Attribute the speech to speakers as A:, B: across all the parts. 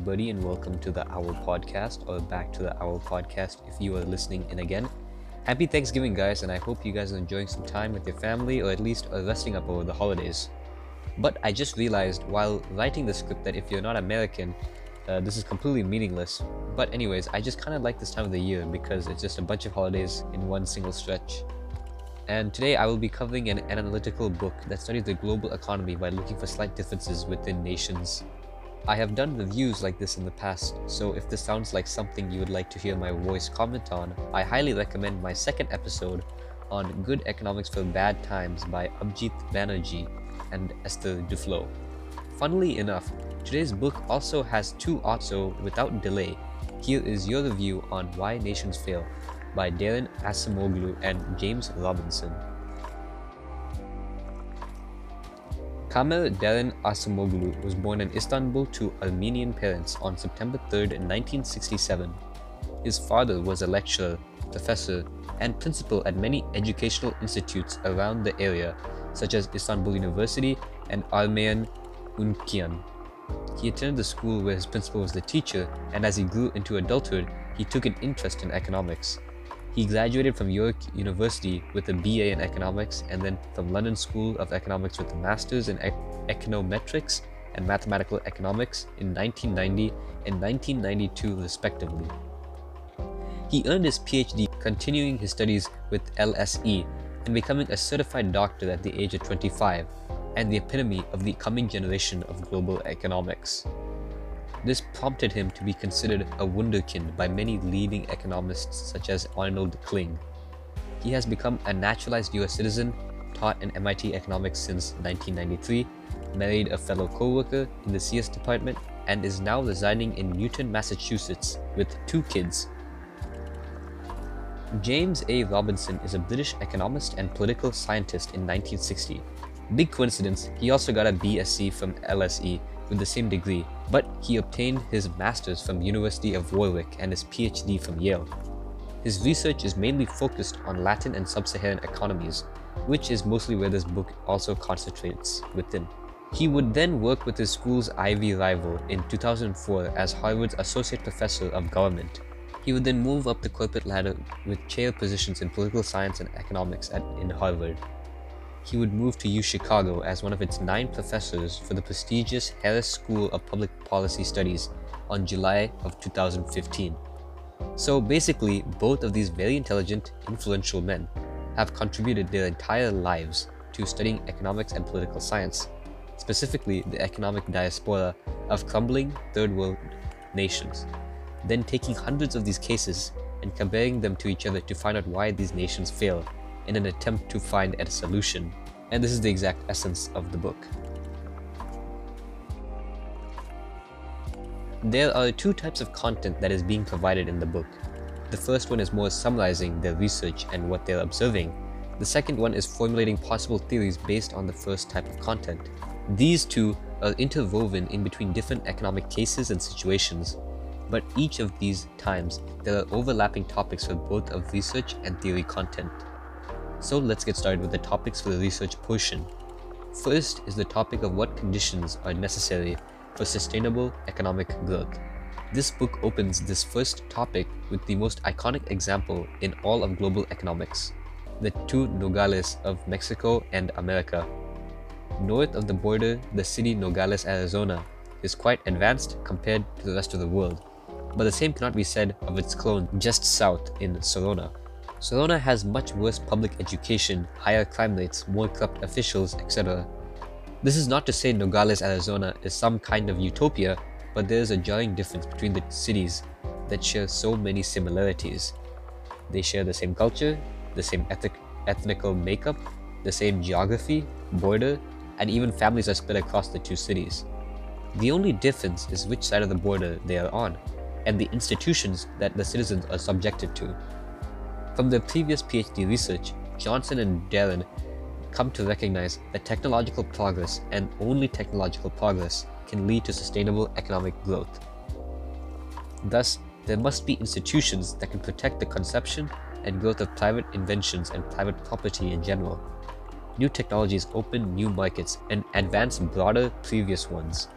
A: Everybody, and welcome to the Owl Podcast, or back to the Owl Podcast if you are listening in again. Happy Thanksgiving, guys, and I hope you guys are enjoying some time with your family or at least are resting up over the holidays. But I just realized while writing the script that if you're not American, uh, this is completely meaningless. But, anyways, I just kind of like this time of the year because it's just a bunch of holidays in one single stretch. And today I will be covering an analytical book that studies the global economy by looking for slight differences within nations. I have done reviews like this in the past, so if this sounds like something you would like to hear my voice comment on, I highly recommend my second episode on Good Economics for Bad Times by Abhijit Banerjee and Esther Duflo. Funnily enough, today's book also has two also without delay. Here is your review on Why Nations Fail by Daron Acemoglu and James Robinson. Kamer Daron Acemoglu was born in Istanbul to Armenian parents on September 3, 1967. His father was a lecturer, professor, and principal at many educational institutes around the area, such as Istanbul University and Armenian Unkian. He attended the school where his principal was the teacher, and as he grew into adulthood, he took an interest in economics. He graduated from York University with a BA in economics and then from London School of Economics with a master's in e- econometrics and mathematical economics in 1990 and 1992 respectively. He earned his PhD continuing his studies with LSE and becoming a certified doctor at the age of 25 and the epitome of the coming generation of global economics. This prompted him to be considered a wunderkind by many leading economists such as Arnold Kling. He has become a naturalized US citizen, taught in MIT economics since 1993, married a fellow co-worker in the CS department, and is now residing in Newton, Massachusetts with two kids. James A. Robinson is a British economist and political scientist in 1960. Big coincidence, he also got a BSc from LSE with the same degree, but he obtained his master's from University of Warwick and his PhD from Yale. His research is mainly focused on Latin and sub-Saharan economies, which is mostly where this book also concentrates within. He would then work with his school's Ivy rival in 2004 as Harvard's Associate Professor of Government. He would then move up the corporate ladder with chair positions in political science and economics at, in Harvard he would move to U Chicago as one of its nine professors for the prestigious Harris School of Public Policy Studies on July of 2015. So basically, both of these very intelligent, influential men have contributed their entire lives to studying economics and political science, specifically the economic diaspora of crumbling third world nations, then taking hundreds of these cases and comparing them to each other to find out why these nations fail in an attempt to find a solution. And this is the exact essence of the book. There are two types of content that is being provided in the book. The first one is more summarizing their research and what they're observing. The second one is formulating possible theories based on the first type of content. These two are interwoven in between different economic cases and situations, but each of these times there are overlapping topics for both of research and theory content. So let's get started with the topics for the research portion. First is the topic of what conditions are necessary for sustainable economic growth. This book opens this first topic with the most iconic example in all of global economics the two Nogales of Mexico and America. North of the border, the city Nogales, Arizona, is quite advanced compared to the rest of the world, but the same cannot be said of its clone just south in Sonora. Sonora has much worse public education, higher crime rates, more corrupt officials, etc. This is not to say Nogales, Arizona is some kind of utopia, but there is a jarring difference between the cities that share so many similarities. They share the same culture, the same ethnic, ethnical makeup, the same geography, border, and even families are spread across the two cities. The only difference is which side of the border they are on, and the institutions that the citizens are subjected to. From their previous PhD research, Johnson and Daron come to recognize that technological progress and only technological progress can lead to sustainable economic growth. Thus, there must be institutions that can protect the conception and growth of private inventions and private property in general. New technologies open new markets and advance broader previous ones.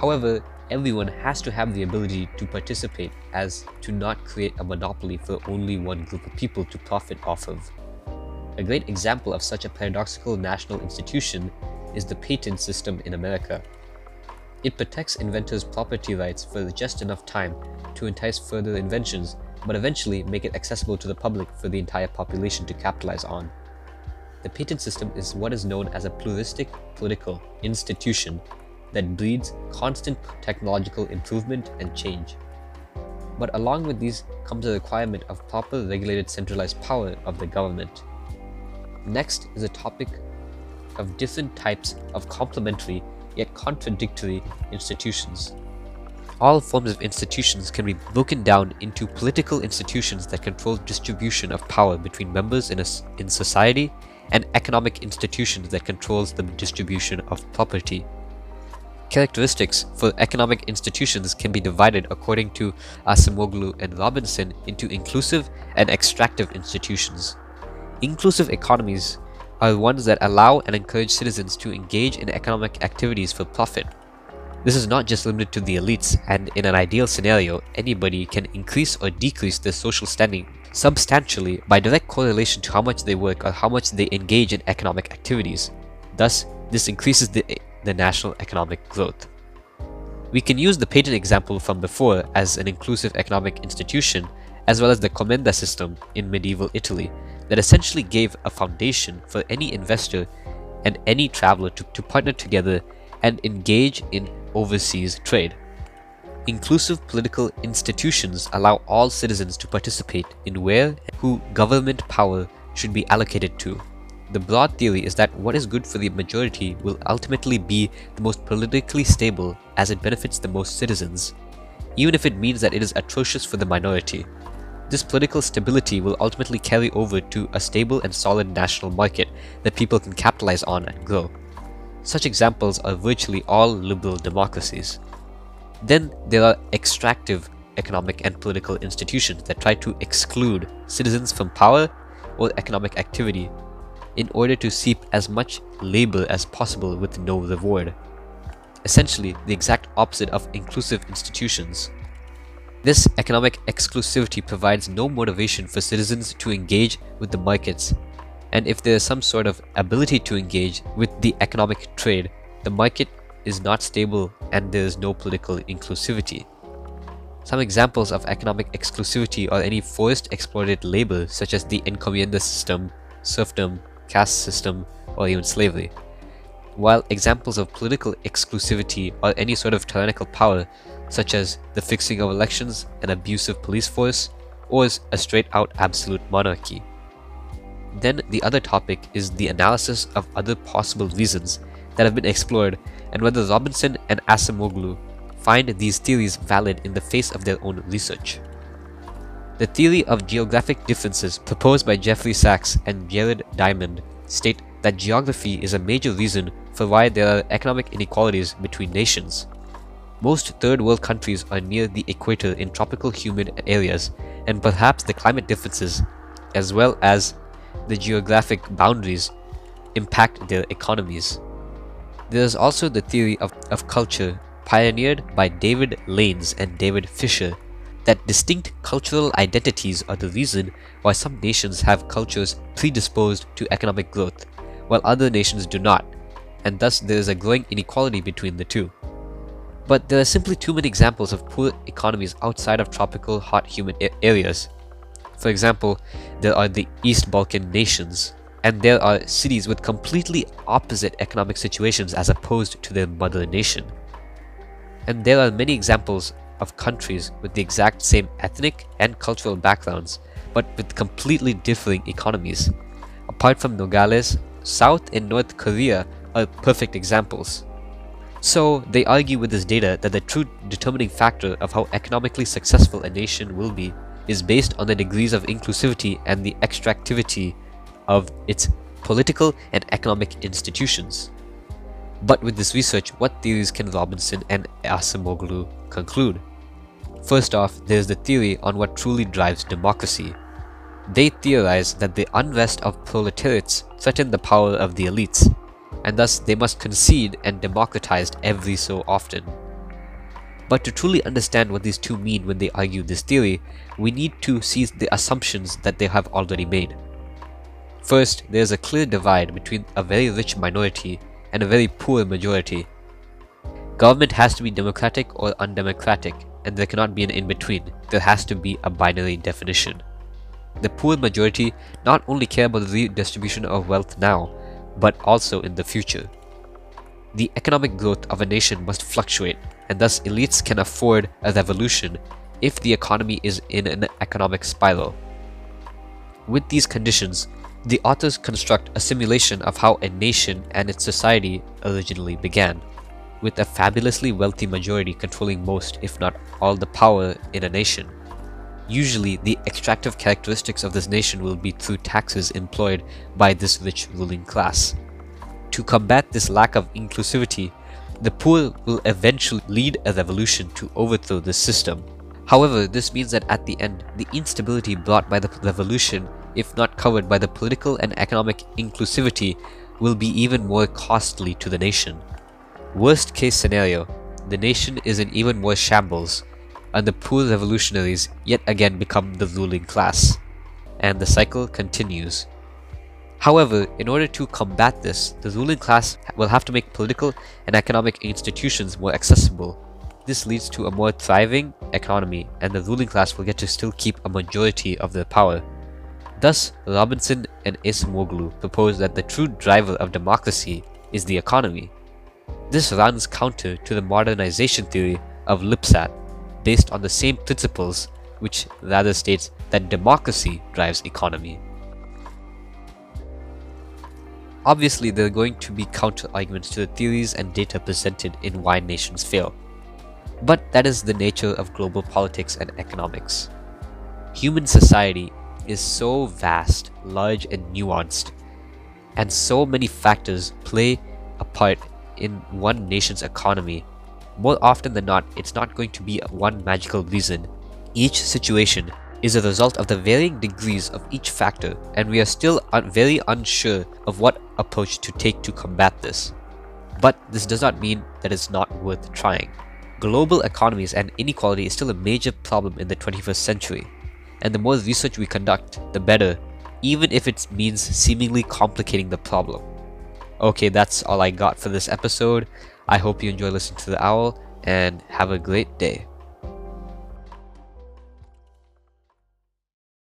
A: However, everyone has to have the ability to participate as to not create a monopoly for only one group of people to profit off of. A great example of such a paradoxical national institution is the patent system in America. It protects inventors' property rights for just enough time to entice further inventions, but eventually make it accessible to the public for the entire population to capitalize on. The patent system is what is known as a pluralistic political institution that breeds constant technological improvement and change. But along with these comes the requirement of proper regulated centralized power of the government. Next is a topic of different types of complementary yet contradictory institutions. All forms of institutions can be broken down into political institutions that control distribution of power between members in, a, in society and economic institutions that controls the distribution of property. Characteristics for economic institutions can be divided according to Acemoglu and Robinson into inclusive and extractive institutions. Inclusive economies are ones that allow and encourage citizens to engage in economic activities for profit. This is not just limited to the elites, and in an ideal scenario, anybody can increase or decrease their social standing substantially by direct correlation to how much they work or how much they engage in economic activities. Thus, this increases the the national economic growth. We can use the patent example from before as an inclusive economic institution, as well as the commenda system in medieval Italy, that essentially gave a foundation for any investor and any traveler to, to partner together and engage in overseas trade. Inclusive political institutions allow all citizens to participate in where and who government power should be allocated to. The broad theory is that what is good for the majority will ultimately be the most politically stable as it benefits the most citizens, even if it means that it is atrocious for the minority. This political stability will ultimately carry over to a stable and solid national market that people can capitalize on and grow. Such examples are virtually all liberal democracies. Then there are extractive economic and political institutions that try to exclude citizens from power or economic activity in order to seep as much labor as possible with no reward. Essentially, the exact opposite of inclusive institutions. This economic exclusivity provides no motivation for citizens to engage with the markets, and if there is some sort of ability to engage with the economic trade, the market is not stable and there is no political inclusivity. Some examples of economic exclusivity are any forced exploited labor such as the encomienda system, serfdom, caste system, or even slavery. While examples of political exclusivity or any sort of tyrannical power, such as the fixing of elections, an abusive police force, or a straight out absolute monarchy. Then the other topic is the analysis of other possible reasons that have been explored and whether Robinson and Acemoglu find these theories valid in the face of their own research. The theory of geographic differences proposed by Jeffrey Sachs and Jared Diamond state that geography is a major reason for why there are economic inequalities between nations. Most third world countries are near the equator in tropical humid areas, and perhaps the climate differences, as well as the geographic boundaries, impact their economies. There is also the theory of, of culture, pioneered by David Landes and David Fisher, that distinct cultural identities are the reason why some nations have cultures predisposed to economic growth, while other nations do not, and thus there is a growing inequality between the two. But there are simply too many examples of poor economies outside of tropical hot humid areas. For example, there are the East Balkan nations, and there are cities with completely opposite economic situations as opposed to their mother nation. And there are many examples of countries with the exact same ethnic and cultural backgrounds, but with completely differing economies. Apart from Nogales, South and North Korea are perfect examples. So, they argue with this data that the true determining factor of how economically successful a nation will be is based on the degrees of inclusivity and the extractivity of its political and economic institutions. But with this research, what theories can Robinson and Acemoglu conclude? First off, there's the theory on what truly drives democracy. They theorize that the unrest of proletariats threaten the power of the elites, and thus they must concede and democratize every so often. But to truly understand what these two mean when they argue this theory, we need to see the assumptions that they have already made. First, there is a clear divide between a very rich minority and a very poor majority. Government has to be democratic or undemocratic, and there cannot be an in-between. There has to be a binary definition. The poor majority not only care about the redistribution of wealth now, but also in the future. The economic growth of a nation must fluctuate, and thus elites can afford a revolution if the economy is in an economic spiral. With these conditions, the authors construct a simulation of how a nation and its society originally began, with a fabulously wealthy majority controlling most, if not all, the power in a nation. Usually, the extractive characteristics of this nation will be through taxes employed by this rich ruling class. To combat this lack of inclusivity, the poor will eventually lead a revolution to overthrow this system. However, this means that at the end, the instability brought by the revolution, if not covered by the political and economic inclusivity, will be even more costly to the nation. Worst case scenario, the nation is in even more shambles, and the poor revolutionaries yet again become the ruling class. And the cycle continues. However, in order to combat this, the ruling class will have to make political and economic institutions more accessible. This leads to a more thriving economy, and the ruling class will get to still keep a majority of their power. Thus, Robinson and Acemoglu propose that the true driver of democracy is the economy. This runs counter to the modernization theory of Lipset, based on the same principles, which rather states that democracy drives economy. Obviously, there are going to be counter-arguments to the theories and data presented in Why Nations Fail. But that is the nature of global politics and economics. Human society is so vast, large and nuanced, and so many factors play a part in one nation's economy. More often than not, it's not going to be one magical reason. Each situation is a result of the varying degrees of each factor, and we are still un very unsure of what approach to take to combat this. But this does not mean that it's not worth trying. Global economies and inequality is still a major problem in the 21st century, and the more research we conduct, the better, even if it means seemingly complicating the problem. Okay, that's all I got for this episode. I hope you enjoy listening to the owl, and have a great day.